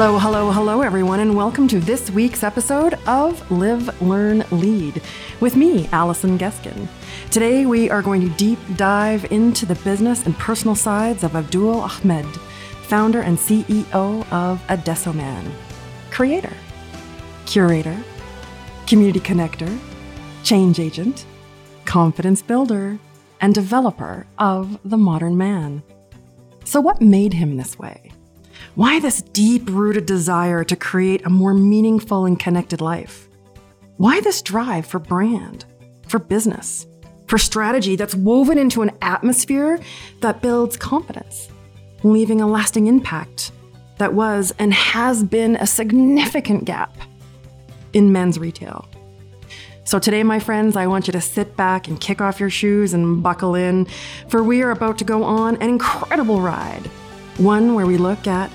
Hello, hello, hello, everyone, and welcome to this week's episode of Live, Learn, Lead with me, Allison Geskin. Today, we are going to deep dive into the business and personal sides of Abdul Ahmed, founder and CEO of Adesoman, creator, curator, community connector, change agent, confidence builder, and developer of the modern man. So, what made him this way? Why this deep rooted desire to create a more meaningful and connected life? Why this drive for brand, for business, for strategy that's woven into an atmosphere that builds confidence, leaving a lasting impact that was and has been a significant gap in men's retail? So, today, my friends, I want you to sit back and kick off your shoes and buckle in, for we are about to go on an incredible ride. One where we look at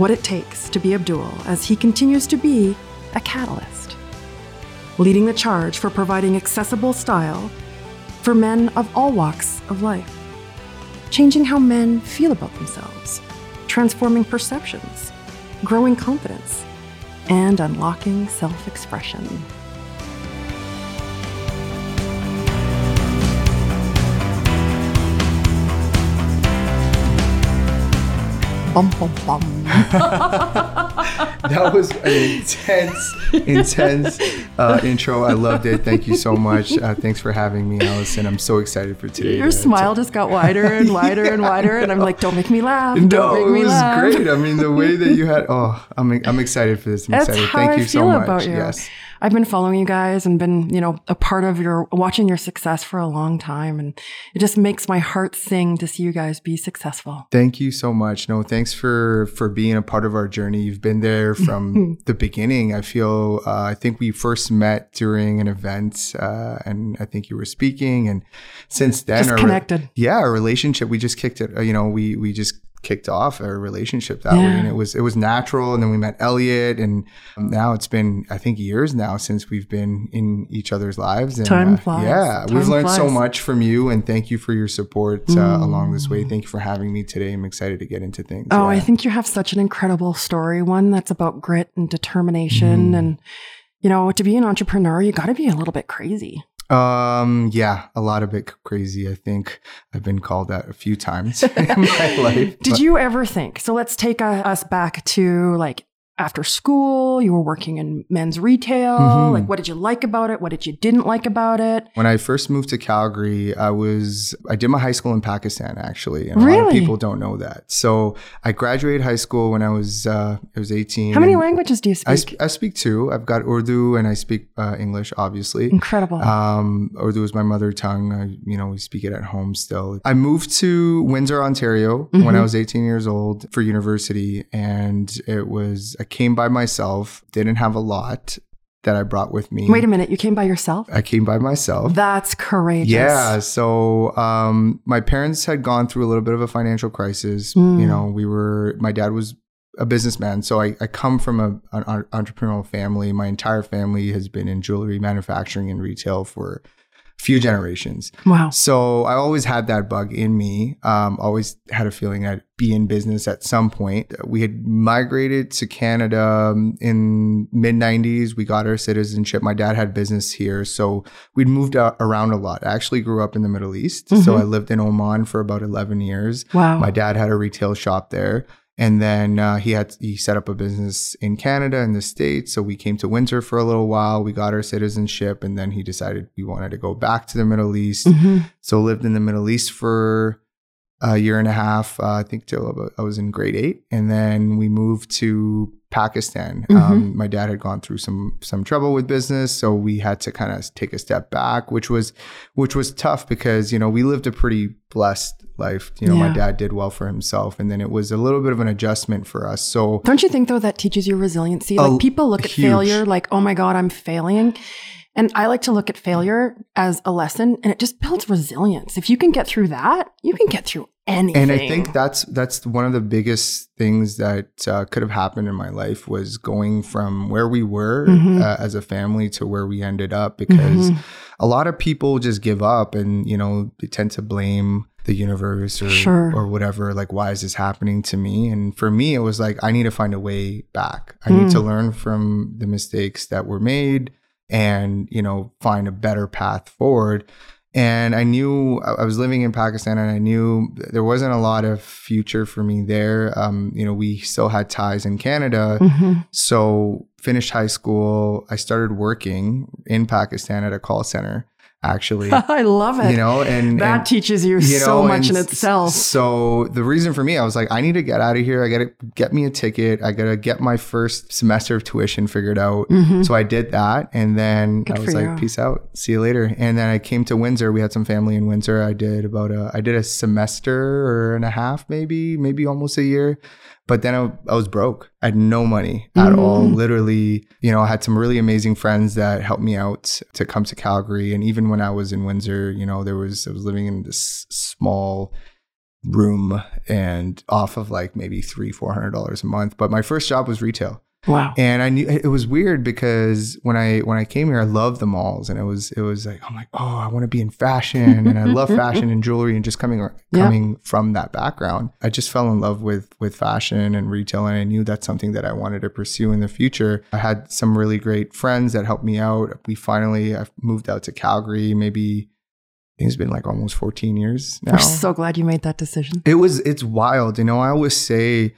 what it takes to be Abdul as he continues to be a catalyst, leading the charge for providing accessible style for men of all walks of life, changing how men feel about themselves, transforming perceptions, growing confidence, and unlocking self expression. Bum, bum, bum. that was an intense, intense uh, intro. I loved it. Thank you so much. Uh, thanks for having me, Allison. I'm so excited for today. Your smile just got wider and wider yeah. and wider, and I'm like, don't make me laugh. Don't no, make it me was laugh. great. I mean, the way that you had, oh, I'm, I'm excited for this. I'm That's excited. how Thank I you feel so much. about you. Yes. I've been following you guys and been, you know, a part of your watching your success for a long time. And it just makes my heart sing to see you guys be successful. Thank you so much. No, thanks for for being a part of our journey. You've been there from the beginning. I feel uh, I think we first met during an event, uh, and I think you were speaking. And since then, just our, connected. Yeah, our relationship. We just kicked it. Uh, you know, we we just kicked off our relationship that yeah. way and it was it was natural and then we met Elliot and now it's been I think years now since we've been in each other's lives and time flies. Uh, yeah Time we've learned flies. so much from you and thank you for your support uh, mm. along this way thank you for having me today I'm excited to get into things oh yeah. I think you have such an incredible story one that's about grit and determination mm. and you know to be an entrepreneur you got to be a little bit crazy um, yeah, a lot of bit crazy. I think I've been called that a few times in my life. Did you ever think? So let's take uh, us back to like after school, you were working in men's retail. Mm-hmm. Like, what did you like about it? What did you didn't like about it? When I first moved to Calgary, I was I did my high school in Pakistan actually, and really? a lot of people don't know that. So I graduated high school when I was uh, I was eighteen. How many languages do you speak? I, I speak two. I've got Urdu and I speak uh, English, obviously. Incredible. Um, Urdu is my mother tongue. I, you know, we speak it at home still. I moved to Windsor, Ontario, mm-hmm. when I was eighteen years old for university, and it was I came by myself, didn't have a lot that I brought with me. Wait a minute, you came by yourself? I came by myself. That's courageous. Yeah. So um, my parents had gone through a little bit of a financial crisis. Mm. You know, we were, my dad was a businessman. So I, I come from a, an entrepreneurial family. My entire family has been in jewelry manufacturing and retail for few generations. Wow. So I always had that bug in me. Um, always had a feeling I'd be in business at some point. We had migrated to Canada in mid 90s. We got our citizenship. My dad had business here. So we'd moved around a lot. I actually grew up in the Middle East. Mm-hmm. So I lived in Oman for about 11 years. Wow. My dad had a retail shop there. And then uh, he had he set up a business in Canada in the states. So we came to winter for a little while. We got our citizenship, and then he decided we wanted to go back to the Middle East. Mm-hmm. So lived in the Middle East for a year and a half. Uh, I think till about, I was in grade eight, and then we moved to Pakistan. Mm-hmm. Um, my dad had gone through some some trouble with business, so we had to kind of take a step back, which was which was tough because you know we lived a pretty blessed life. You know, Yeah. my dad did well for himself, and then it was a little bit of an adjustment for us. So Don't you think though that teaches you resiliency? Like people look at huge. failure like, oh my God, I'm failing. And I like to look at failure as a lesson and it just builds resilience. If you can get through that, you can get through anything. And I think that's that's one of the biggest things that uh, could have happened in my life was going from where we were Mhm. uh, as a family to where we ended up because Mhm. a lot of people just give up and you know they tend to blame the universe or Sure. or whatever like why is this happening to me and for me it was like I need to find a way back. I need Mm. to learn from the mistakes that were made and you know find a better path forward and I knew I was living in Pakistan, and I knew there wasn't a lot of future for me there. Um, you know, we still had ties in Canada, Mhm. so finished high school. I started working in Pakistan at a call center, actually. I love it. you know, and that and, teaches you, you so much in itself. So the reason for me, I was like, I need to get out of here. I got to get me a ticket. I got to get my first semester of tuition figured out. Mhm. So I did that, and then Good I was like, you. "Peace out, see you later." And then I came to Windsor. We had some family in Windsor. I did about a, I did a semester or and a half, maybe, maybe almost a year. But then I, I was broke. I had no money at all. Mm. Literally, you know, I had some really amazing friends that helped me out to come to Calgary. And even when I was in Windsor, you know, there was I was living in this small room and off of like maybe three, four hundred dollars a month. But my first job was retail. Wow. And I knew it was weird because when I when I came here, I loved the malls, and it was it was like I'm like, oh, I want to be in fashion, and I love fashion and jewelry, and just coming Yeah. coming from that background, I just fell in love with with fashion and retail, and I knew that's something that I wanted to pursue in the future. I had some really great friends that helped me out. We finally I moved out to Calgary, maybe. It's been like almost 14 years now. We're so glad you made that decision. It was it's wild. You know, I always say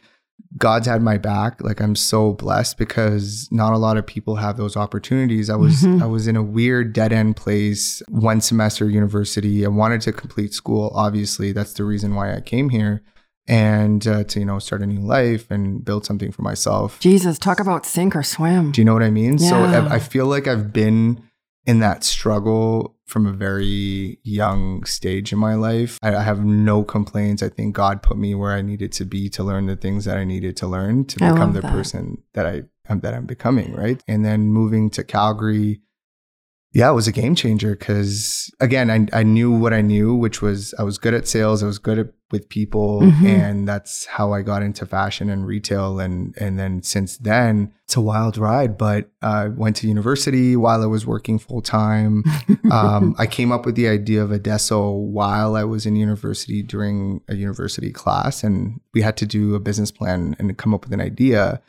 God's had my back. Like I'm so blessed because not a lot of people have those opportunities. I was Mhm. I was in a weird dead end place, one semester university. I wanted to complete school. Obviously, that's the reason why I came here and uh, to you know start a new life and build something for myself. Jesus, talk about sink or swim. Do you know what I mean? So Yeah. I I feel like I've been in that struggle from a very young stage in my life. I, I have no complaints. I think God put me where I needed to be to learn the things that I needed to learn to I become the that. person that I am that I'm becoming, right? And then moving to Calgary, yeah, it was a game changer because again, I, I knew what I knew, which was I was good at sales, I was good at with people, Mhm. and that's how I got into fashion and retail. And and then since then, it's a wild ride. But I went to university while I was working full time. um, I came up with the idea of Adesso while I was in university during a university class, and we had to do a business plan and come up with an idea.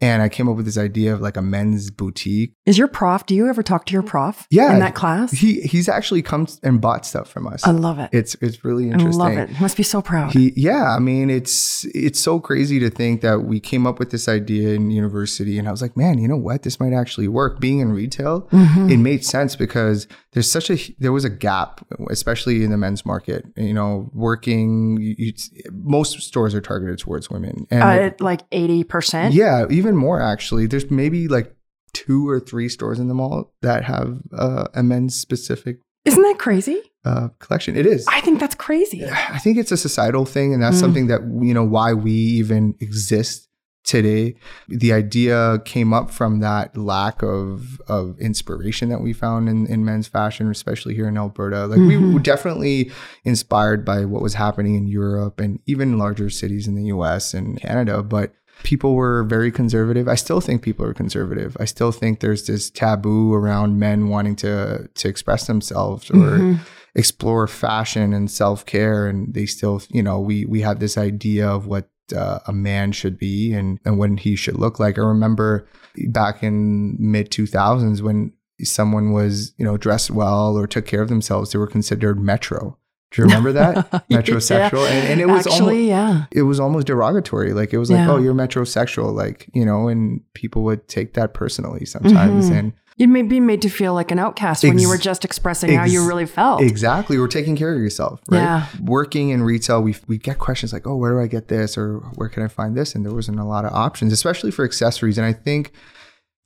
And I came up with this idea of like a men's boutique. Is your prof, do you ever talk to your prof Yeah. in that class? He he's actually come and bought stuff from us. I love it. It's it's really interesting. I love it. He must be so proud. He, yeah, I mean, it's it's so crazy to think that we came up with this idea in university, and I was like, man, you know what? This might actually work. Being in retail, Mhm. it made sense because there's such a there was a gap, especially in the men's market. You know, working, you, you, most stores are targeted towards women, and Uh, like 80%. yeah, even more actually. There's maybe like two or three stores in the mall that have uh, a men's specific Isn't that crazy? uh, collection. It is. I think that's crazy. I think it's a societal thing, and that's Mm. something that you know why we even exist today. The idea came up from that lack of of inspiration that we found in, in men's fashion, especially here in Alberta. Like we Mhm. were definitely inspired by what was happening in Europe and even larger cities in the U.S. and Canada, but. People were very conservative. I still think people are conservative. I still think there's this taboo around men wanting to to express themselves or Mhm. explore fashion and self-care and they still you know we we have this idea of what uh, a man should be and and what he should look like i remember back in mid 2000s when someone was you know dressed well or took care of themselves they were considered metro do you remember that metrosexual and, and it was Actually, almost yeah. it was almost derogatory like it was like Yeah. oh you're metrosexual like you know and people would take that personally sometimes Mhm. and You'd may be made to feel like an outcast when you were just expressing how you really felt. Exactly. We're taking care of yourself, right? Yeah. Working in retail, we we get questions like, "Oh, where do I get this?" or "Where can I find this?" And there wasn't a lot of options, especially for accessories. And I think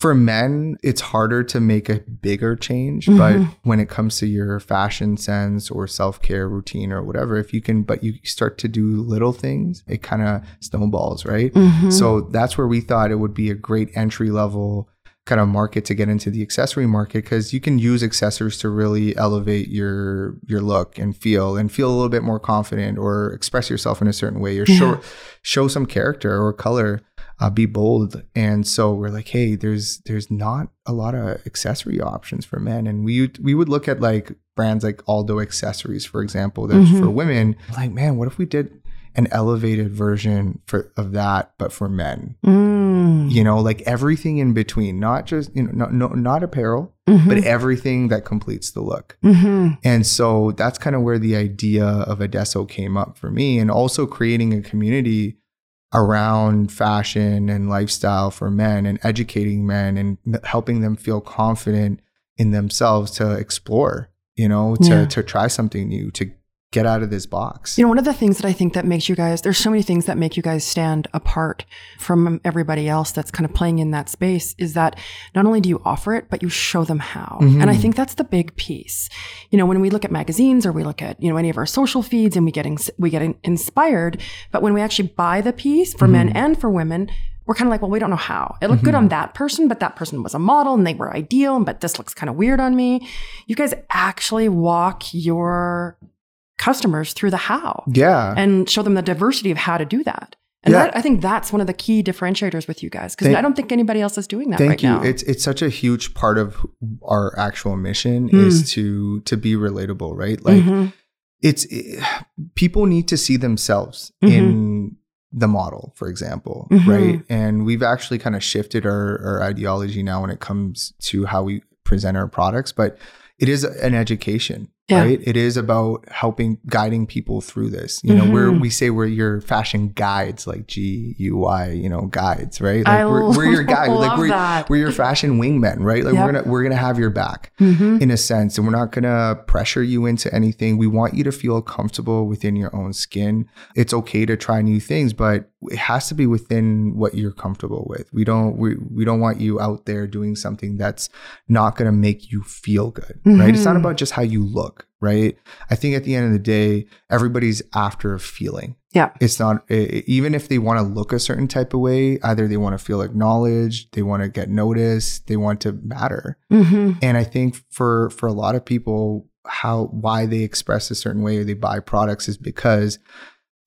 for men, it's harder to make a bigger change. But Mhm. when it comes to your fashion sense or self care routine or whatever, if you can, but you start to do little things, it kind of snowballs, right? Mhm. So that's where we thought it would be a great entry level kind of market to get into the accessory market because you can use accessories to really elevate your your look and feel and feel a little bit more confident or express yourself in a certain way or Yeah. show show some character or color uh, be bold and so we're like hey there's there's not a lot of accessory options for men and we we would look at like brands like Aldo accessories for example that's Mhm. for women like man what if we did an elevated version for of that but for men Mm. you know like everything in between not just you know not, no, not apparel Mhm. but everything that completes the look Mhm. and so that's kind of where the idea of Adesso came up for me and also creating a community around fashion and lifestyle for men and educating men and helping them feel confident in themselves to explore you know to Yeah. to try something new to get out of this box You know, one of the things that I think that makes you guys, there's so many things that make you guys stand apart from everybody else that's kind of playing in that space is that not only do you offer it, but you show them how. Mhm. And I think that's the big piece. You know, when we look at magazines or we look at, you know, any of our social feeds and we get, we get in- inspired, but when we actually buy the piece for men Mhm. and for women, we're kind of like, well, we don't know how. It looked good Mhm. on that person, but that person was a model and they were ideal, but this looks kind of weird on me. You guys actually walk your customers through the how yeah and show them the diversity of how to do that. And Yeah. that, I think that's one of the key differentiators with you guys because I don't think anybody else is doing that Thank right you. now. It's it's such a huge part of our actual mission Mm. is to to be relatable, right? Like Mhm. it's it, people need to see themselves Mhm. in the model, for example, Mhm. right? And we've actually kind of shifted our, our ideology now when it comes to how we present our products, but it is an education, Yeah. right? It is about helping guiding people through this. You know, we're Mhm. we say we're your fashion guides, like G U Y, you know, guides, right? Like I we're, we're your guide, like we're that. we're your fashion wingmen, right? Like Yep. we're gonna we're gonna have your back Mhm. in a sense, and we're not gonna pressure you into anything. We want you to feel comfortable within your own skin. It's okay to try new things, but it has to be within what you're comfortable with. We don't we, we don't want you out there doing something that's not gonna make you feel good, right? It's not Mhm. about just how you look, right? I think at the end of the day, everybody's after a feeling Yeah. it's not e- even if they want to look a certain type of way either they want to feel acknowledged they want to get noticed they want to matter Mhm. and i think for for a lot of people how why they express a certain way or they buy products is because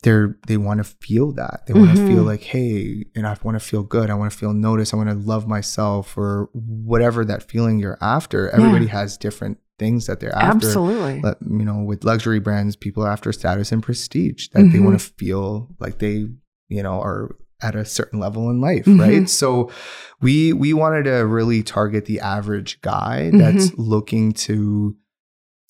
they're they want to feel that they want to Mhm. feel like hey and i want to feel good i want to feel noticed i want to love myself or whatever that feeling you're after everybody has different things that they're after Absolutely. but you know with luxury brands people are after status and prestige that they Mhm. want to feel like they you know are at a certain level in life Mhm. right so we we wanted to really target the average guy that's Mm-hmm. looking to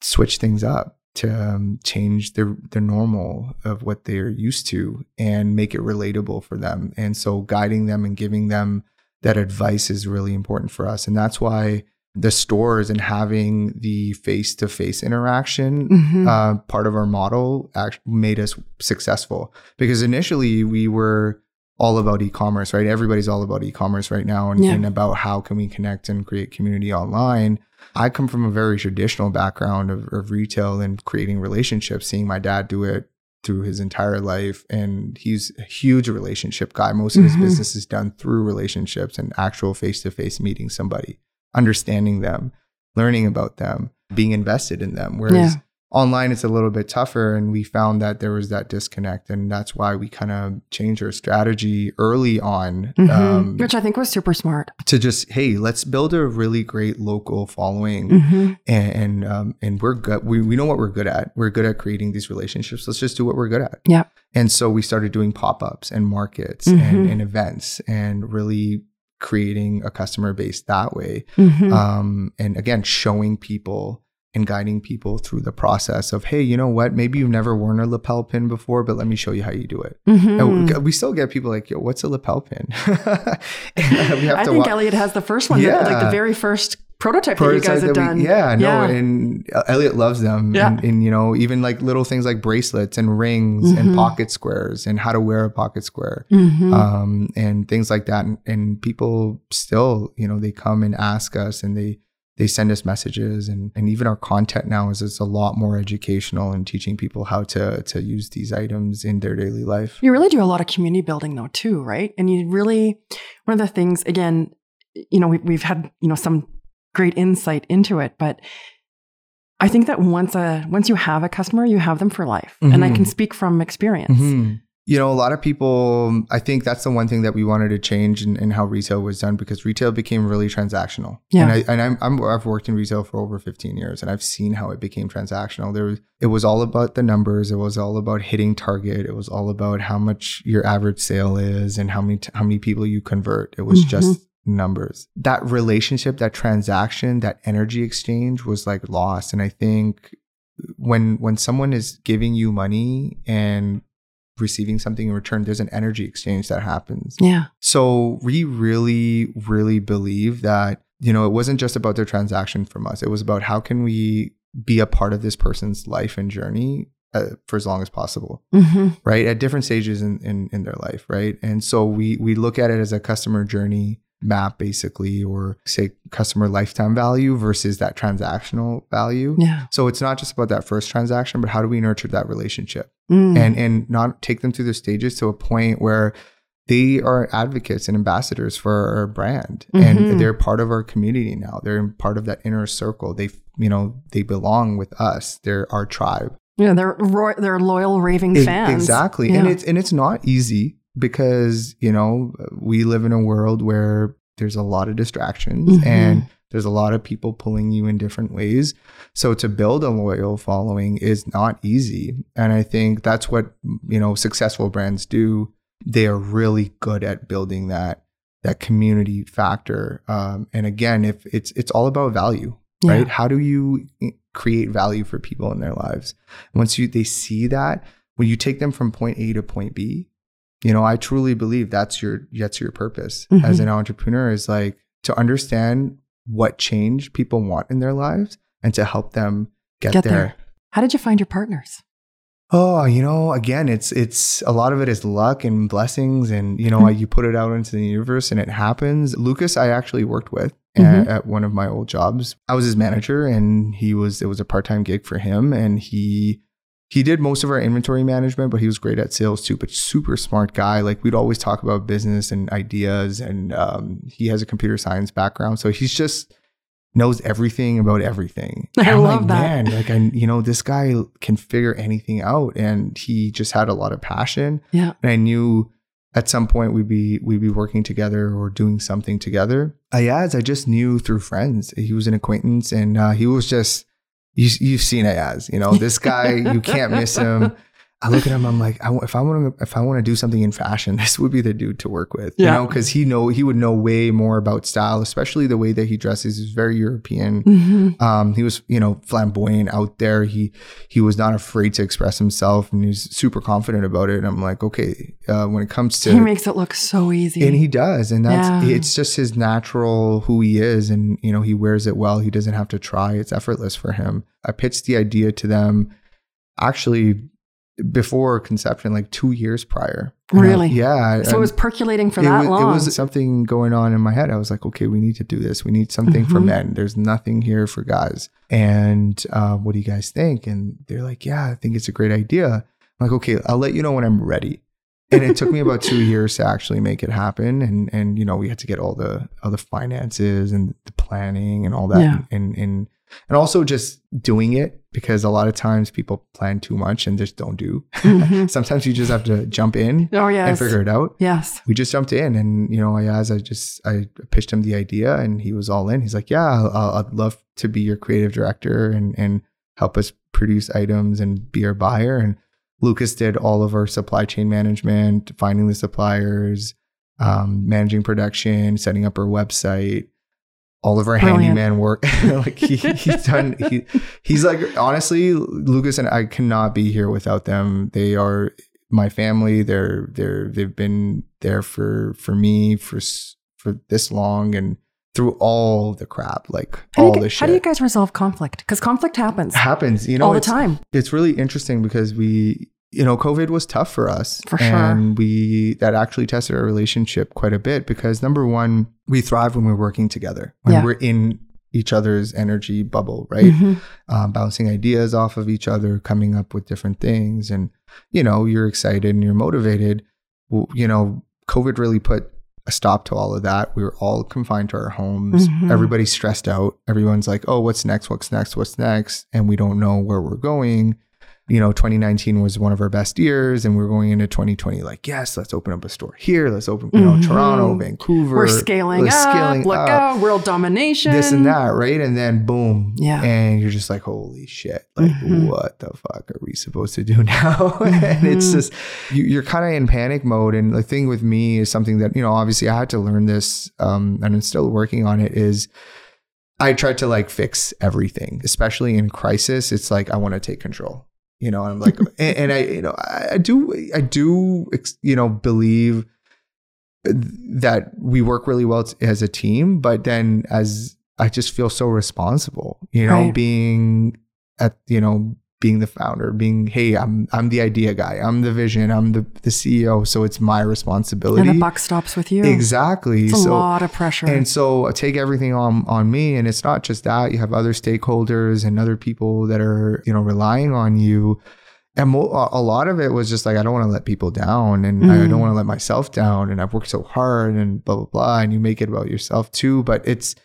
switch things up to um, change their their normal of what they're used to and make it relatable for them. And so guiding them and giving them that advice is really important for us. And that's why the stores and having the face-to-face interaction Mhm. uh, part of our model actually made us successful. Because initially we were all about e-commerce right everybody's all about e-commerce right now and, Yeah. and about how can we connect and create community online i come from a very traditional background of, of retail and creating relationships seeing my dad do it through his entire life and he's a huge relationship guy most of his Mhm. business is done through relationships and actual face-to-face meeting somebody understanding them learning about them being invested in them whereas Yeah. Online it's a little bit tougher and we found that there was that disconnect and that's why we kind of changed our strategy early on Mhm. um, Which I think was super smart. to just hey let's build a really great local following Mhm. and and, um, and we're good we, we know what we're good at we're good at creating these relationships let's just do what we're good at Yeah. and so we started doing pop-ups and markets Mhm. and, and events and really creating a customer base that way Mhm. um, and again showing people and guiding people through the process of hey you know what maybe you've never worn a lapel pin before but let me show you how you do it Mhm. and we, still get people like yo what's a lapel pin we have I think Elliot has the first one, that- like the very first prototype, that you prototype guys have we- done. yeah, no, Yeah. and Elliot loves them. Yeah. And, and, you know, even like little things like bracelets and rings Mhm. and pocket squares and how to wear a pocket square. Mhm. Um, and things like that. And, and people still, you know, they come and ask us and they they send us messages and, and even our content now is it's a lot more educational and teaching people how to to use these items in their daily life. You really do a lot of community building though too, right? And you really one of the things again you know, we, we've had, you know, some great insight into it, but I think that once a once you have a customer, you have them for life. And I can speak from experience. Mhm. You know, a lot of people, I think that's the one thing that we wanted to change in, in how retail was done because retail became really transactional. Yeah. And, I, and I'm, I'm, I've worked in retail for over 15 years and I've seen how it became transactional. There was, it was all about the numbers. It was all about hitting target. It was all about how much your average sale is and how many, how many people you convert. It was Mhm. just numbers. That relationship, that transaction, that energy exchange was like lost. And I think when when someone is giving you money and receiving something in return, there's an energy exchange that happens. Yeah. So we really, really believe that, you know, it wasn't just about their transaction from us. It was about how can we be a part of this person's life and journey uh, for as long as possible, hmm right? At different stages in, in, in their life, right? And so we, we look at it as a customer journey map basically, or say customer lifetime value versus that transactional value. Yeah. So it's not just about that first transaction, but how do we nurture that relationship? Mm. and and not take them through the stages to a point where they are advocates and ambassadors for our brand Mhm. and they're part of our community now they're part of that inner circle they you know they belong with us they're our tribe yeah, they're ro- they're loyal raving E- fans. exactly and it's and it's not easy because you know we live in a world where there's a lot of distractions Mhm. and there's a lot of people pulling you in different ways. So to build a loyal following is not easy. And i think that's what you know successful brands do. They are really good at building that that community factor. Um, and again if it's it's all about value Yeah. right? How do you create value for people in their lives? Once you they see that when you take them from point a to point b you know i truly believe that's your that's your purpose. As Mhm. an entrepreneur is like to understand what change people want in their lives and to help them get, Get there. there. How did you find your partners? Oh, you know, again, it's it's a lot of it is luck and blessings, and you know, Mhm. you put it out into the universe and it happens. Lucas, I actually worked with uh, Mhm. at one of my old jobs. I was his manager, and he was it was a part time gig for him, and he he did most of our inventory management, but he was great at sales too. But super smart guy. Like we'd always talk about business and ideas, and um, he has a computer science background, so he's just knows everything about everything. I And love like, that. Man, like I, you know, this guy can figure anything out, and he just had a lot of passion. Yeah. And I knew at some point we'd be we'd be working together or doing something together. Ayaz, I just knew through friends. He was an acquaintance, and uh, he was just you, you've seen Ayaz. You know, this guy you can't miss him. I look at him. I'm like, I, if I want to, if I want to do something in fashion, this would be the dude to work with. You know, because he know he would know way more about style, especially the way that he dresses. He's very European. hmm Um, he was, you know, flamboyant out there. He he was not afraid to express himself, and he's super confident about it. And I'm like, okay, uh, when it comes to He makes it look so easy. and he does, and that's Yeah. it's just his natural who he is, and you know he wears it well. He doesn't have to try; it's effortless for him. I pitched the idea to them, actually, before conception, like two years prior. And I- Really? yeah. so it was percolating for that was, long. It was something going on in my head. I was like, okay, we need to do this. We need something for Mhm. men. There's nothing here for guys. And uh, what do you guys think? And they're like, yeah, I think it's a great idea. I'm like, okay, I'll let you know when I'm ready. And it took me about two years to actually make it happen. And and you know, we had to get all the all the finances and the planning and all that Yeah. and and and also just doing it because a lot of times people plan too much and just don't do. Mhm. Sometimes you just have to jump in oh yes. and figure it out Yes. we just jumped in and you know as i just i pitched him the idea and he was all in he's like yeah I'll, i'd love to be your creative director and and help us produce items and be our buyer and lucas did all of our supply chain management finding the suppliers um, managing production setting up our website all of our Brilliant. handyman work like he, he's done he, he's like honestly lucas and i cannot be here without them they are my family they're they're they've been there for for me for for this long and through all the crap like How do, all you, the shit how do you guys resolve conflict? Because conflict happens happens you know all the time. it's really interesting because we you know covid was tough for us For sure. and we that actually tested our relationship quite a bit because number one we thrive when we're working together when Yeah. we're in each other's energy bubble right Mhm. um, bouncing ideas off of each other, coming up with different things. And, you know, you're excited and you're motivated. Well, you know, COVID really put a stop to all of that. We were all confined to our homes. Mhm. Everybody's stressed out. Everyone's like, oh, what's next? What's next? What's next? And we don't know where we're going. You know, 2019 was one of our best years, and we're going into 2020 like, yes, let's open up a store here. Let's open, you know, Mhm. Toronto, Vancouver. We're scaling we're up. scaling look up, out, world domination. This and that, right? And then boom. Yeah. And you're just like, holy shit. Like, Mhm. what the fuck are we supposed to do now? and it's Mhm. just, you, you're kind of in panic mode. And the thing with me is something that, you know, obviously I had to learn this um, and I'm still working on it is I tried to like fix everything, especially in crisis. It's like, I want to take control. You know, and I'm like, and, and I, you know, I, do, I do, you know, believe that we work really well t- as a team, but then as I just feel so responsible, you know, Right. being at, you know, being the founder, being, hey, I'm I'm the idea guy, I'm the vision, I'm the the CEO, so it's my responsibility. and the buck stops with you. Exactly. It's a so lot of pressure. and so I take everything on on me, and it's not just that. You have other stakeholders and other people that are you know relying on you. And mo- a lot of it was just like I don't want to let people down, and I Mm. don't want to let myself down. And I've worked so hard, and blah blah blah. And you make it about yourself too, but it's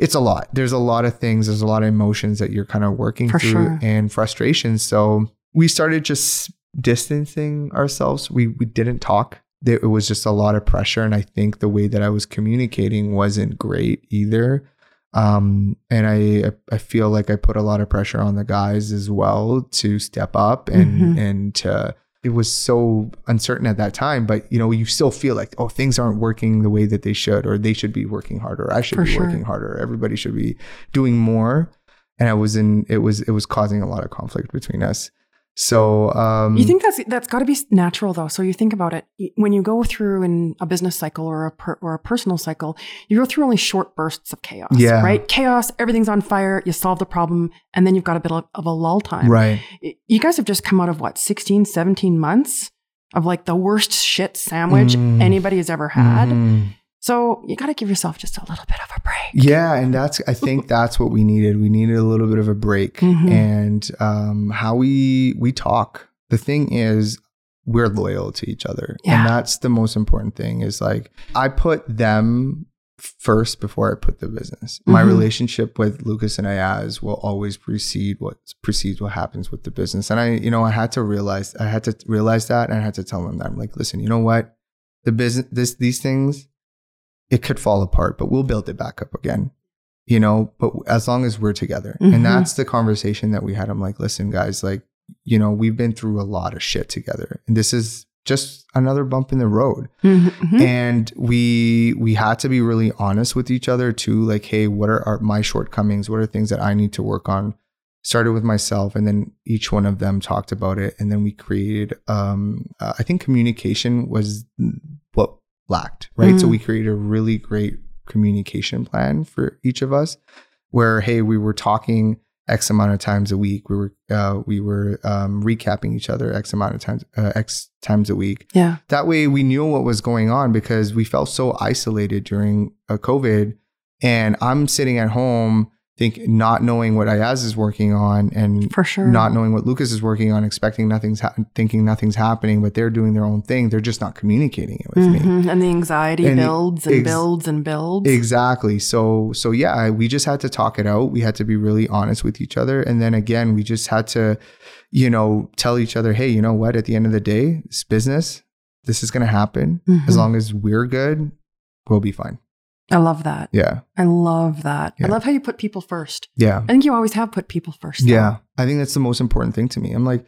it's a lot. There's a lot of things. There's a lot of emotions that you're kind of working For through, sure. and frustrations. So we started just distancing ourselves. We we didn't talk. It was just a lot of pressure, and I think the way that I was communicating wasn't great either. Um, and I I feel like I put a lot of pressure on the guys as well to step up and Mhm. and to. It was so uncertain at that time, but you know, you still feel like, oh, things aren't working the way that they should, or they should be working harder. I should For be sure. working harder. Everybody should be doing more. And I was in. It was it was causing a lot of conflict between us. So um, you think that's that's got to be natural though. So you think about it when you go through in a business cycle or a per, or a personal cycle, you go through only short bursts of chaos. Yeah. Right. Chaos. Everything's on fire. You solve the problem, and then you've got a bit of, of a lull time. right? You guys have just come out of what 16, 17 months of like the worst shit sandwich Mm. anybody has ever had. Mhm. So you got to give yourself just a little bit of a break. Yeah, and that's I think that's what we needed. We needed a little bit of a break, Mhm. and um, how we we talk. The thing is, we're loyal to each other, Yeah. and that's the most important thing. Is like I put them first before I put the business. My Mhm. relationship with Lucas and Ayaz will always precede what precedes what happens with the business. And I, you know, I had to realize I had to realize that, and I had to tell them that I'm like, listen, you know what, the business, this these things it could fall apart, but we'll build it back up again. You know, but as long as we're together. Mhm. And that's the conversation that we had. I'm like, listen, guys, like, you know, we've been through a lot of shit together. And this is just another bump in the road. Mhm. And we we had to be really honest with each other too. Like, hey, what are our, my shortcomings? What are things that I need to work on? Started with myself, and then each one of them talked about it, and then we created. Um, uh, I think communication was lacked, right? So Mm. we created a really great communication plan for each of us, where hey, we were talking X amount of times a week. We were uh, we were um, recapping each other X amount of times uh, X times a week yeah. that way we knew what was going on because we felt so isolated during a COVID. And I'm sitting at home think not knowing what Ayaz is working on and For sure. not knowing what Lucas is working on, expecting nothing's ha- thinking nothing's happening, but they're doing their own thing. They're just not communicating it with me. Mhm. And the anxiety And builds and ex- builds and builds. Exactly. So so yeah, we just had to talk it out. We had to be really honest with each other, and then again, we just had to, you know, tell each other, hey, you know what? At the end of the day, it's business. This is going to happen. Mhm. As long as we're good, we'll be fine. I love that. Yeah. I love that. I love how you put people first. Yeah. I think you always have put people first. though. Yeah. I think that's the most important thing to me. I'm like,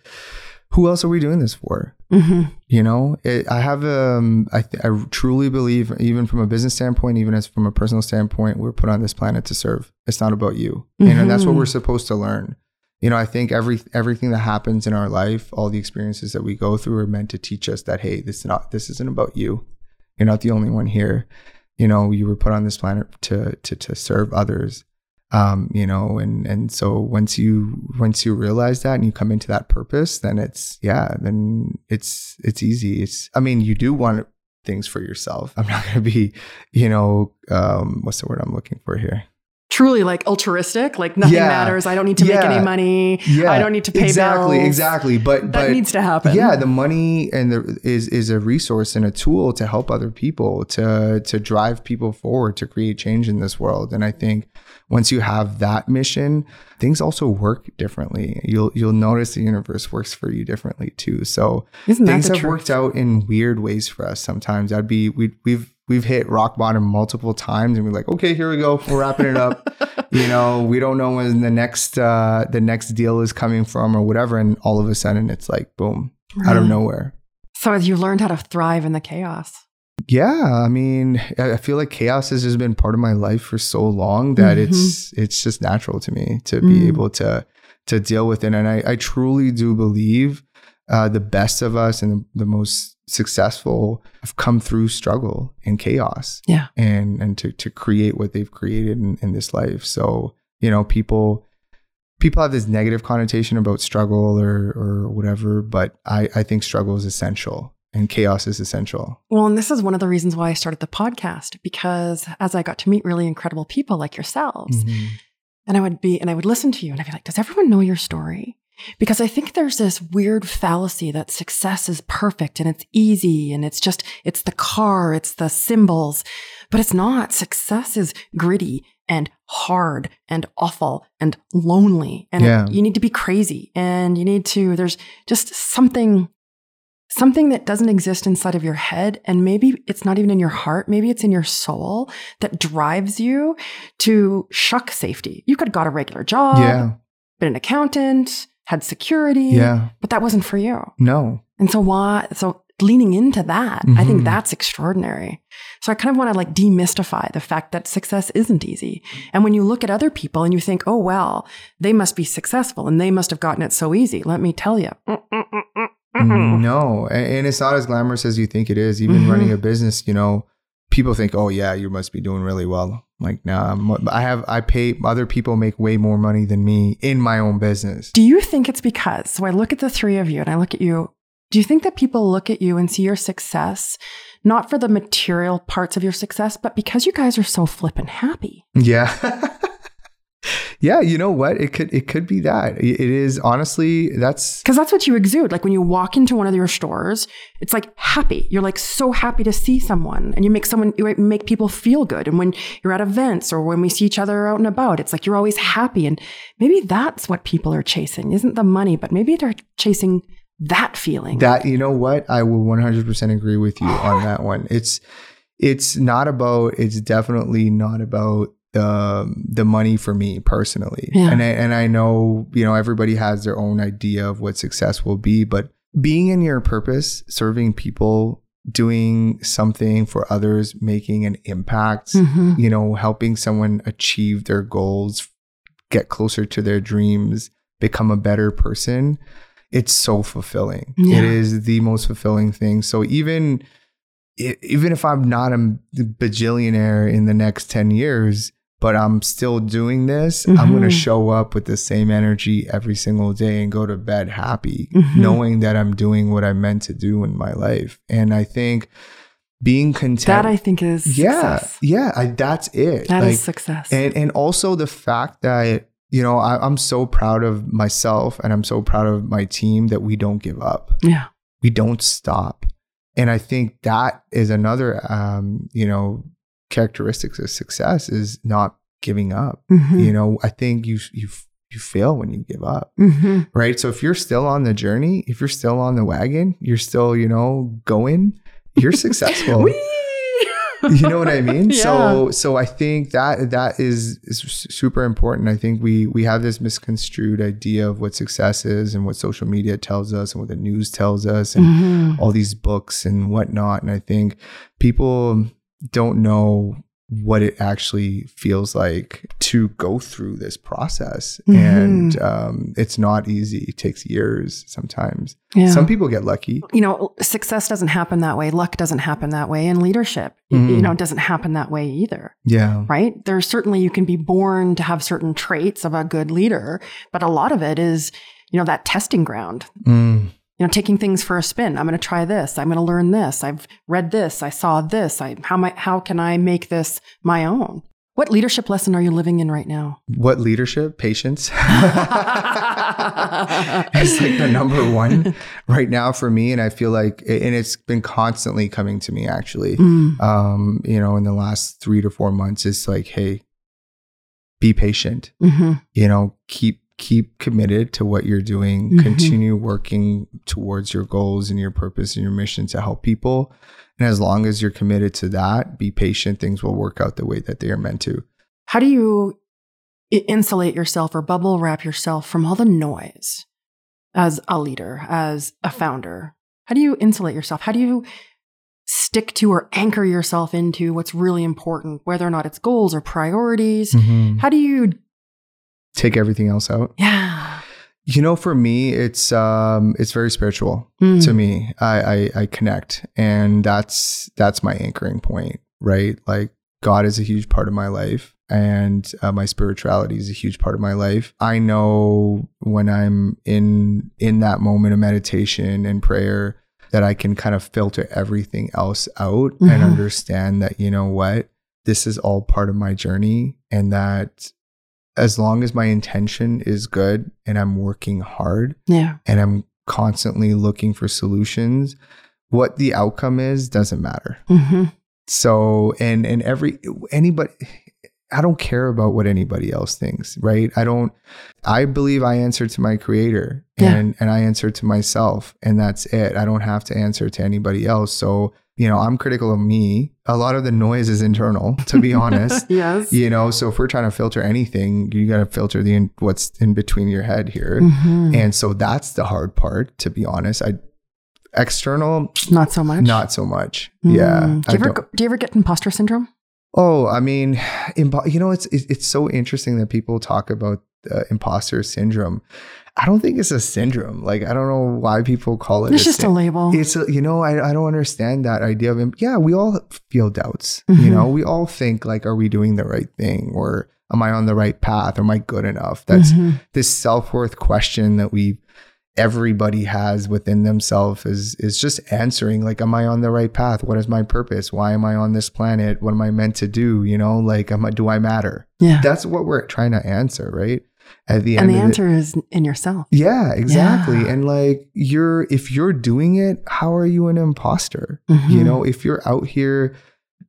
who else are we doing this for? Mhm. You know, it, I have, um, I, th- I truly believe, even from a business standpoint, even as from a personal standpoint, we're put on this planet to serve. It's not about you. You know, and that's what Mhm. we're supposed to learn. You know, I think every everything that happens in our life, all the experiences that we go through, are meant to teach us that hey, this is not this isn't about you. You're not the only one here. You know, you were put on this planet to to to serve others. Um, you know, and and so once you once you realize that and you come into that purpose, then it's yeah, then it's it's easy. It's I mean, you do want things for yourself. I'm not going to be, you know, um, what's the word I'm looking for here? Truly like altruistic, like nothing Yeah. matters. I don't need to make any money. Yeah, I don't need to pay exactly, bills. Exactly, exactly. But That but needs to happen. yeah, the money and the is is a resource and a tool to help other people to to drive people forward to create change in this world. And I think once you have that mission, things also work differently. You'll you'll notice the universe works for you differently too. So Isn't things have truth? worked out in weird ways for us sometimes. I'd be we we've we've hit rock bottom multiple times and we're like, okay, here we go. We're wrapping it up. you know, we don't know when the next uh the next deal is coming from or whatever. And all of a sudden it's like boom, out of nowhere. So you learned how to thrive in the chaos. Yeah, I mean, I feel like chaos has just been part of my life for so long that it's it's just natural to me to be Mm. able to to deal with it. And I, I truly do believe uh, the best of us and the, the most successful have come through struggle and chaos. Yeah. And and to to create what they've created in, in this life. So, you know, people people have this negative connotation about struggle or or whatever, but I, I think struggle is essential and chaos is essential. Well, and this is one of the reasons why I started the podcast because as I got to meet really incredible people like yourselves, Mhm. and I would be, and I would listen to you and I'd be like, does everyone know your story? Because I think there's this weird fallacy that success is perfect and it's easy and it's just, it's the car, it's the symbols, but it's not. Success is gritty and hard and awful and lonely. And Yeah. you need to be crazy and you need to, there's just something something that doesn't exist inside of your head and maybe it's not even in your heart maybe it's in your soul that drives you to shuck safety you could have got a regular job yeah. been an accountant had security Yeah. but that wasn't for you No. and so why so leaning into that i think Mhm. that's extraordinary so i kind of want to like demystify the fact that success isn't easy and when you look at other people and you think oh well they must be successful and they must have gotten it so easy let me tell you No. A- And it's not as glamorous as you think it is. Even Mhm. running a business, you know, people think, oh, yeah, you must be doing really well. Like, nah, I'm- I have, I pay, other people make way more money than me in my own business. Do you think it's because, so I look at the three of you and I look at you, do you think that people look at you and see your success, not for the material parts of your success, but because you guys are so flippin' happy? Yeah. yeah. You know what? It could, it could be that. It is honestly, that's, Because that's what you exude. Like when you walk into one of your stores, it's like happy. You're like so happy to see someone and you make someone, you make people feel good. And when you're at events or when we see each other out and about, it's like you're always happy. And maybe that's what people are chasing, isn't the money, but maybe they're chasing that feeling. That you know what I will 100% agree with you on that one. It's it's not about it's definitely not about the the money for me personally. Yeah. And I, and I know, you know, everybody has their own idea of what success will be, but being in your purpose, serving people, doing something for others, making an impact, Mhm. you know, helping someone achieve their goals, get closer to their dreams, become a better person, it's so fulfilling. Yeah. It is the most fulfilling thing. So even even if I'm not a bajillionaire in the next 10 years, but I'm still doing this, I'm going to show up with the same energy every single day and go to bed happy, Mhm. knowing that I'm doing what I'm meant to do in my life. And I think being content That I think is yeah, success. yeah, I, that's it. That is Like, success. and and also the fact that you know I, I'm so proud of myself and I'm so proud of my team that we don't give up. yeah. We don't stop, and I think that is another um, you know characteristics of success is not giving up. Mhm. You know, I think you you you fail when you give up Mhm. right? So if you're still on the journey, if you're still on the wagon, you're still, you know, going, you're successful. You know what I mean? Yeah. So so I think that that is, is super important. I think we we have this misconstrued idea of what success is and what social media tells us and what the news tells us and Mhm. all these books and whatnot. And I think people don't know what it actually feels like to go through this process. Mhm. And um, it's not easy. It takes years sometimes. Yeah. Some people get lucky. you know, success doesn't happen that way. Luck doesn't happen that way. And leadership, y- you know, doesn't happen that way either. Yeah. Right. There's certainly, you can be born to have certain traits of a good leader, but a lot of it is, you know, that testing ground. Mm. You know, taking things for a spin. I'm going to try this. I'm going to learn this. I've read this. I saw this. I how my how can I make this my own? What leadership lesson are you living in right now? What leadership? Patience. it's like the number one right now for me. And I feel like, and it's been constantly coming to me actually, Mm. um, you know, in the last three to four months. It's like, hey, be patient, hmm you know, keep, keep committed to what you're doing, Mhm. continue working towards your goals and your purpose and your mission to help people. And as long as you're committed to that, be patient, things will work out the way that they are meant to. How do you insulate yourself or bubble wrap yourself from all the noise as a leader, as a founder? How do you insulate yourself? How do you stick to or anchor yourself into what's really important, whether or not it's goals or priorities? How do you, Take everything else out. yeah. You know, for me, it's um, it's very spiritual Mm. to me. I, I I connect, and that's that's my anchoring point, right? Like God is a huge part of my life, and uh, my spirituality is a huge part of my life. I know when I'm in in that moment of meditation and prayer that I can kind of filter everything else out Mhm. and understand that you know what this is all part of my journey, and that as long as my intention is good and I'm working hard Yeah. and I'm constantly looking for solutions, what the outcome is doesn't matter. hmm So, and and every anybody I don't care about what anybody else thinks, right? I don't I believe I answer to my creator Yeah. and and I answer to myself and that's it. I don't have to answer to anybody else. So, you know, I'm critical of me. A lot of the noise is internal, to be honest. yes. You know, so if we're trying to filter anything, you got to filter the in, what's in between your head here. Mhm. And so that's the hard part, to be honest. I external, not so much. not so much. Yeah. Mm. Do you, ever, do you ever get imposter syndrome? Oh, I mean, you know, it's it's so interesting that people talk about uh, imposter syndrome. I don't think it's a syndrome. Like I don't know why people call it. It's a just a label. It's a, you know I I don't understand that idea of yeah we all feel doubts Mhm. you know we all think like are we doing the right thing or am I on the right path or am I good enough that's Mhm. this self-worth question that we everybody has within themselves is is just answering like am i on the right path what is my purpose why am i on this planet what am i meant to do you know like am I, do i matter yeah. that's what we're trying to answer right at the end and the answer is in yourself. yeah exactly Yeah. and like you're if you're doing it how are you an imposter you Mhm. know if you're out here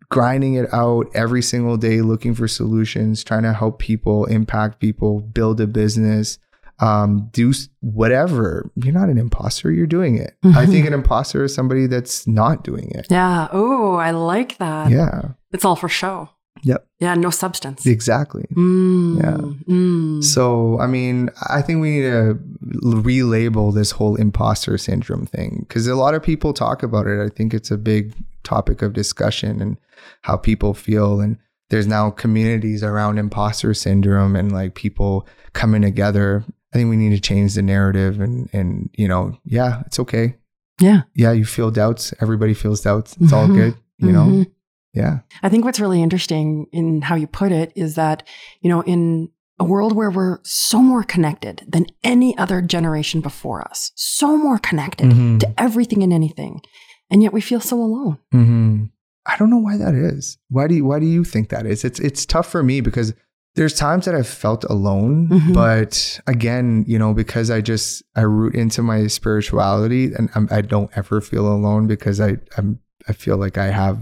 grinding it out every single day looking for solutions trying to help people impact people build a business um, do whatever you're not an imposter you're doing it i Mhm. think an imposter is somebody that's not doing it Yeah. Oh, I like that. yeah It's all for show. Yep. Yeah. No substance. exactly Mm, Yeah. mm. So, I mean, I think we need to relabel this whole imposter syndrome thing because a lot of people talk about it. I think it's a big topic of discussion and how people feel. And there's now communities around imposter syndrome and like people coming together. I think we need to change the narrative and, and, you know, yeah, it's okay. yeah. Yeah, you feel doubts. Everybody feels doubts. It's all Mhm. good, you know? Mhm. Yeah. I think what's really interesting in how you put it is that, you know, in a world where we're so more connected than any other generation before us, so more connected Mhm. to everything and anything, and yet we feel so alone. hmm I don't know why that is. Why do you, why do you think that is? It's it's tough for me because there's times that I've felt alone, Mhm. but again, you know, because I just I root into my spirituality and I'm, I don't ever feel alone because I I'm I feel like I have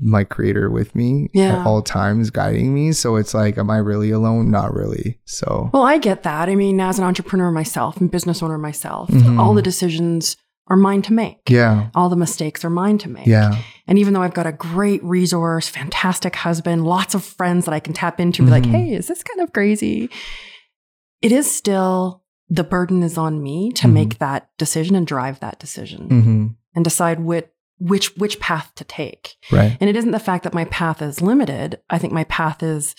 my creator with me Yeah. at all times guiding me. So it's like, am I really alone? Not really. So Well, I get that. I mean, as an entrepreneur myself and business owner myself, Mhm. all the decisions are mine to make. yeah, All the mistakes are mine to make. yeah, And even though I've got a great resource, fantastic husband, lots of friends that I can tap into, be like, Mhm. hey, is this kind of crazy? It is still the burden is on me to Mhm. make that decision and drive that decision hmm and decide which which which path to take. right, And it isn't the fact that my path is limited. I think my path is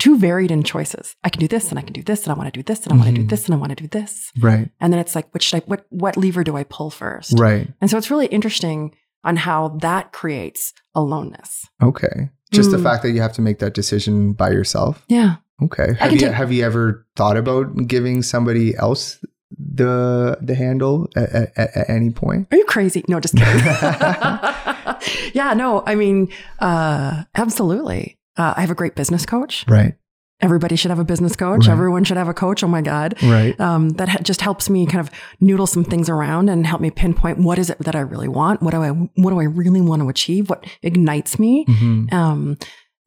too varied in choices. I can do this and I can do this and I want to do this and I want to do Mhm. this and I want to do this. right, And then it's like, which should I, what what lever do I pull first? right. And so it's really interesting on how that creates aloneness. Okay. Just the Mm. fact that you have to make that decision by yourself. Yeah. Okay. Have you take- have you ever thought about giving somebody else the the handle at, at, at any point? Are you crazy? No, just kidding. yeah, no, I mean, uh, absolutely. uh, I have a great business coach. Right. Everybody should have a business coach. Right. Everyone should have a coach. Oh my God. Right. Um, that ha- just helps me kind of noodle some things around and help me pinpoint what is it that I really want. What do I, what do I really want to achieve? What ignites me? Mhm. Um,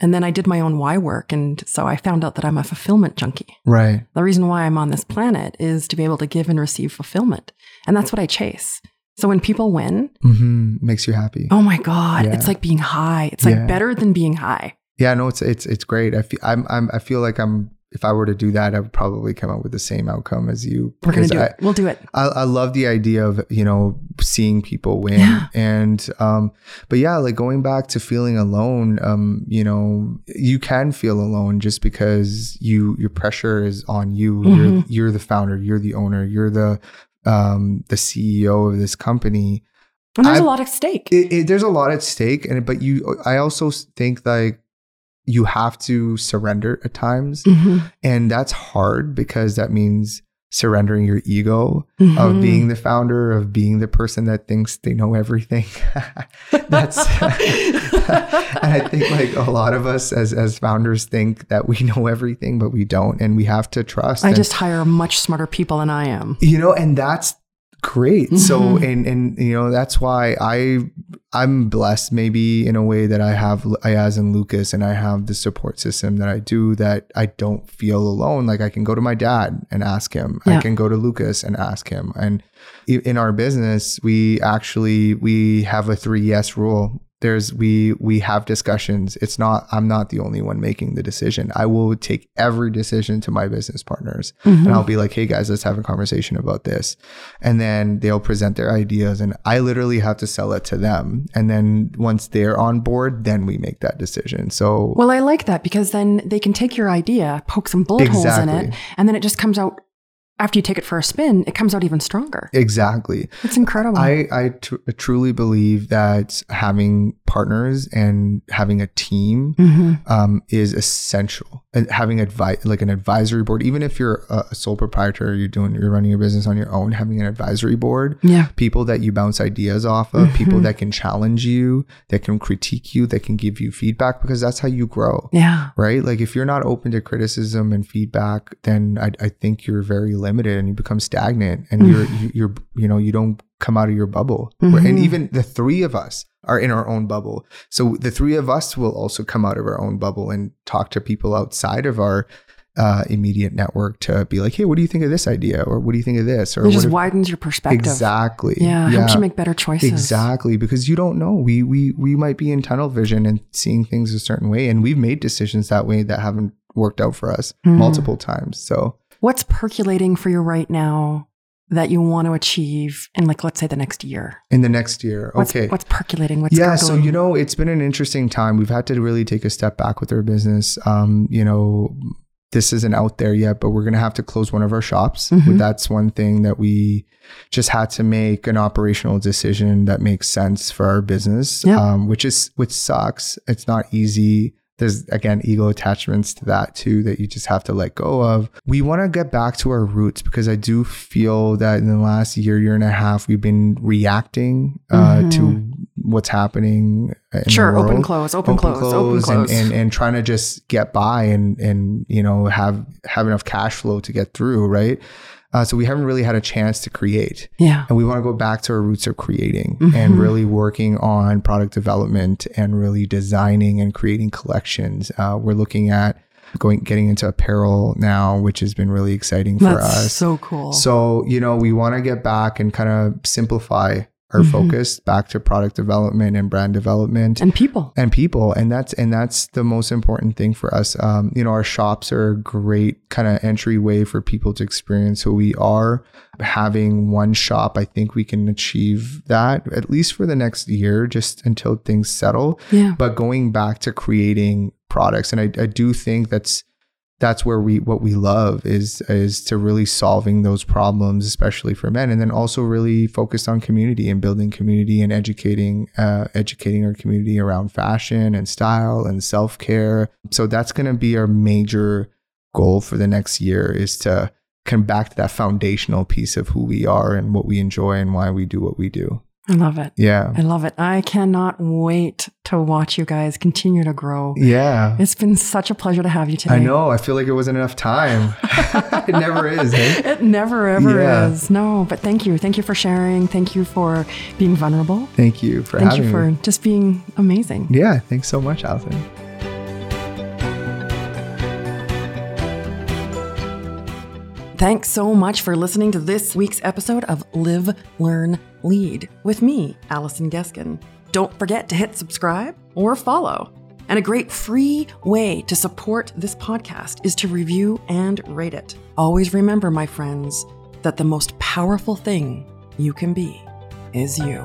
and then I did my own why work. And so I found out that I'm a fulfillment junkie. Right. The reason why I'm on this planet is to be able to give and receive fulfillment. And that's what I chase. So when people win, hmm Makes you happy. oh my God, Yeah. it's like being high. It's like Yeah. better than being high. Yeah, no, it's it's it's great. I feel I'm, I'm I feel like I'm if I were to do that, I would probably come up with the same outcome as you. We're going to do I, it. We'll do it. I, I love the idea of you know seeing people win Yeah. and um but yeah like going back to feeling alone um you know you can feel alone just because you your pressure is on you you're Mhm. you're the founder you're the owner you're the um the CEO of this company And there's a I've- lot at stake. it, it, there's a lot at stake and but you I also think like you have to surrender at times Mhm. and that's hard because that means surrendering your ego Mhm. of being the founder, of being the person that thinks they know everything. That's and I think like a lot of us as as founders think that we know everything, but we don't, and we have to trust. I and, just hire much smarter people than I am. you know, and that's great. So Mhm. and and you know that's why I I'm blessed maybe in a way that I have Ayaz and Lucas and I have the support system that I do that I don't feel alone. Like I can go to my dad and ask him. Yeah. I can go to Lucas and ask him. And in our business, we actually we have a three yes rule. There's we we have discussions. It's not I'm not the only one making the decision. I will take every decision to my business partners Mhm. and I'll be like, hey guys, let's have a conversation about this. And then they'll present their ideas, and I literally have to sell it to them. And then once they're on board, then we make that decision. So, Well, I like that because then they can take your idea, poke some bullet holes in it, and then it just comes out after you take it for a spin, it comes out even stronger. exactly. It's incredible. I, I tr- truly believe that having partners and having a team Mhm. um, is essential. And having advice, like an advisory board, even if you're a, sole proprietor, you're doing, you're running your business on your own, having an advisory board, Yeah. people that you bounce ideas off of, people Mhm. that can challenge you, that can critique you, that can give you feedback, because that's how you grow. Yeah. Right? Like if you're not open to criticism and feedback, then I, I think you're very limited and you become stagnant and you're, you- you're, you know, you don't come out of your bubble. And Mhm. even the three of us are in our own bubble. So the three of us will also come out of our own bubble and talk to people outside of our uh, immediate network to be like, hey, what do you think of this idea? Or what do you think of this? Or It what just if- widens your perspective. Exactly. Yeah. Helps you make better choices. Exactly, because you don't know. We we we might be in tunnel vision and seeing things a certain way, and we've made decisions that way that haven't worked out for us Mm. multiple times. So What's percolating for you right now that you want to achieve in, like, let's say the next year? in the next year, okay. What's percolating? What's yeah, so you know, it's been an interesting time. We've had to really take a step back with our business. Um, you know, this isn't out there yet, but we're gonna have to close one of our shops. Mhm. That's one thing that we just had to make an operational decision that makes sense for our business. Yeah. Um, which is which sucks. It's not easy. There's again ego attachments to that too that you just have to let go of. We want to get back to our roots because I do feel that in the last year, year and a half, we've been reacting uh, Mhm. to what's happening. In Sure. Open, close, open, close, open, and- close. And, and trying to just get by and and you know have have enough cash flow to get through, right? Uh, so we haven't really had a chance to create, yeah. and we want to go back to our roots of creating Mhm. and really working on product development and really designing and creating collections. Uh, we're looking at going getting into apparel now, which has been really exciting for That's us. so cool. So, you know, we want to get back and kind of simplify our Mhm. focus back to product development and brand development and people. and people and that's and that's the most important thing for us um, you know our shops are a great kind of entryway for people to experience who we are having one shop i think we can achieve that at least for the next year just until things settle Yeah. but going back to creating products and I, I do think that's that's where we what we love is is to really solving those problems especially for men and then also really focused on community and building community and educating uh, educating our community around fashion and style and self-care. So that's going to be our major goal for the next year is to come back to that foundational piece of who we are and what we enjoy and why we do what we do I love it. yeah I love it. I cannot wait to watch you guys continue to grow. Yeah. It's been such a pleasure to have you today. I know. I feel like it wasn't enough time. it never is. Hey? It never ever Yeah. is. No, but thank you. Thank you for sharing. Thank you for being vulnerable. Thank you for Thank having you for me. just being amazing. Yeah. Thanks so much, Allison. Thanks so much for listening to this week's episode of Live, Learn, Lead with me, Allison Geskin. Don't forget to hit subscribe or follow. And a great free way to support this podcast is to review and rate it. Always remember, my friends, that the most powerful thing you can be is you.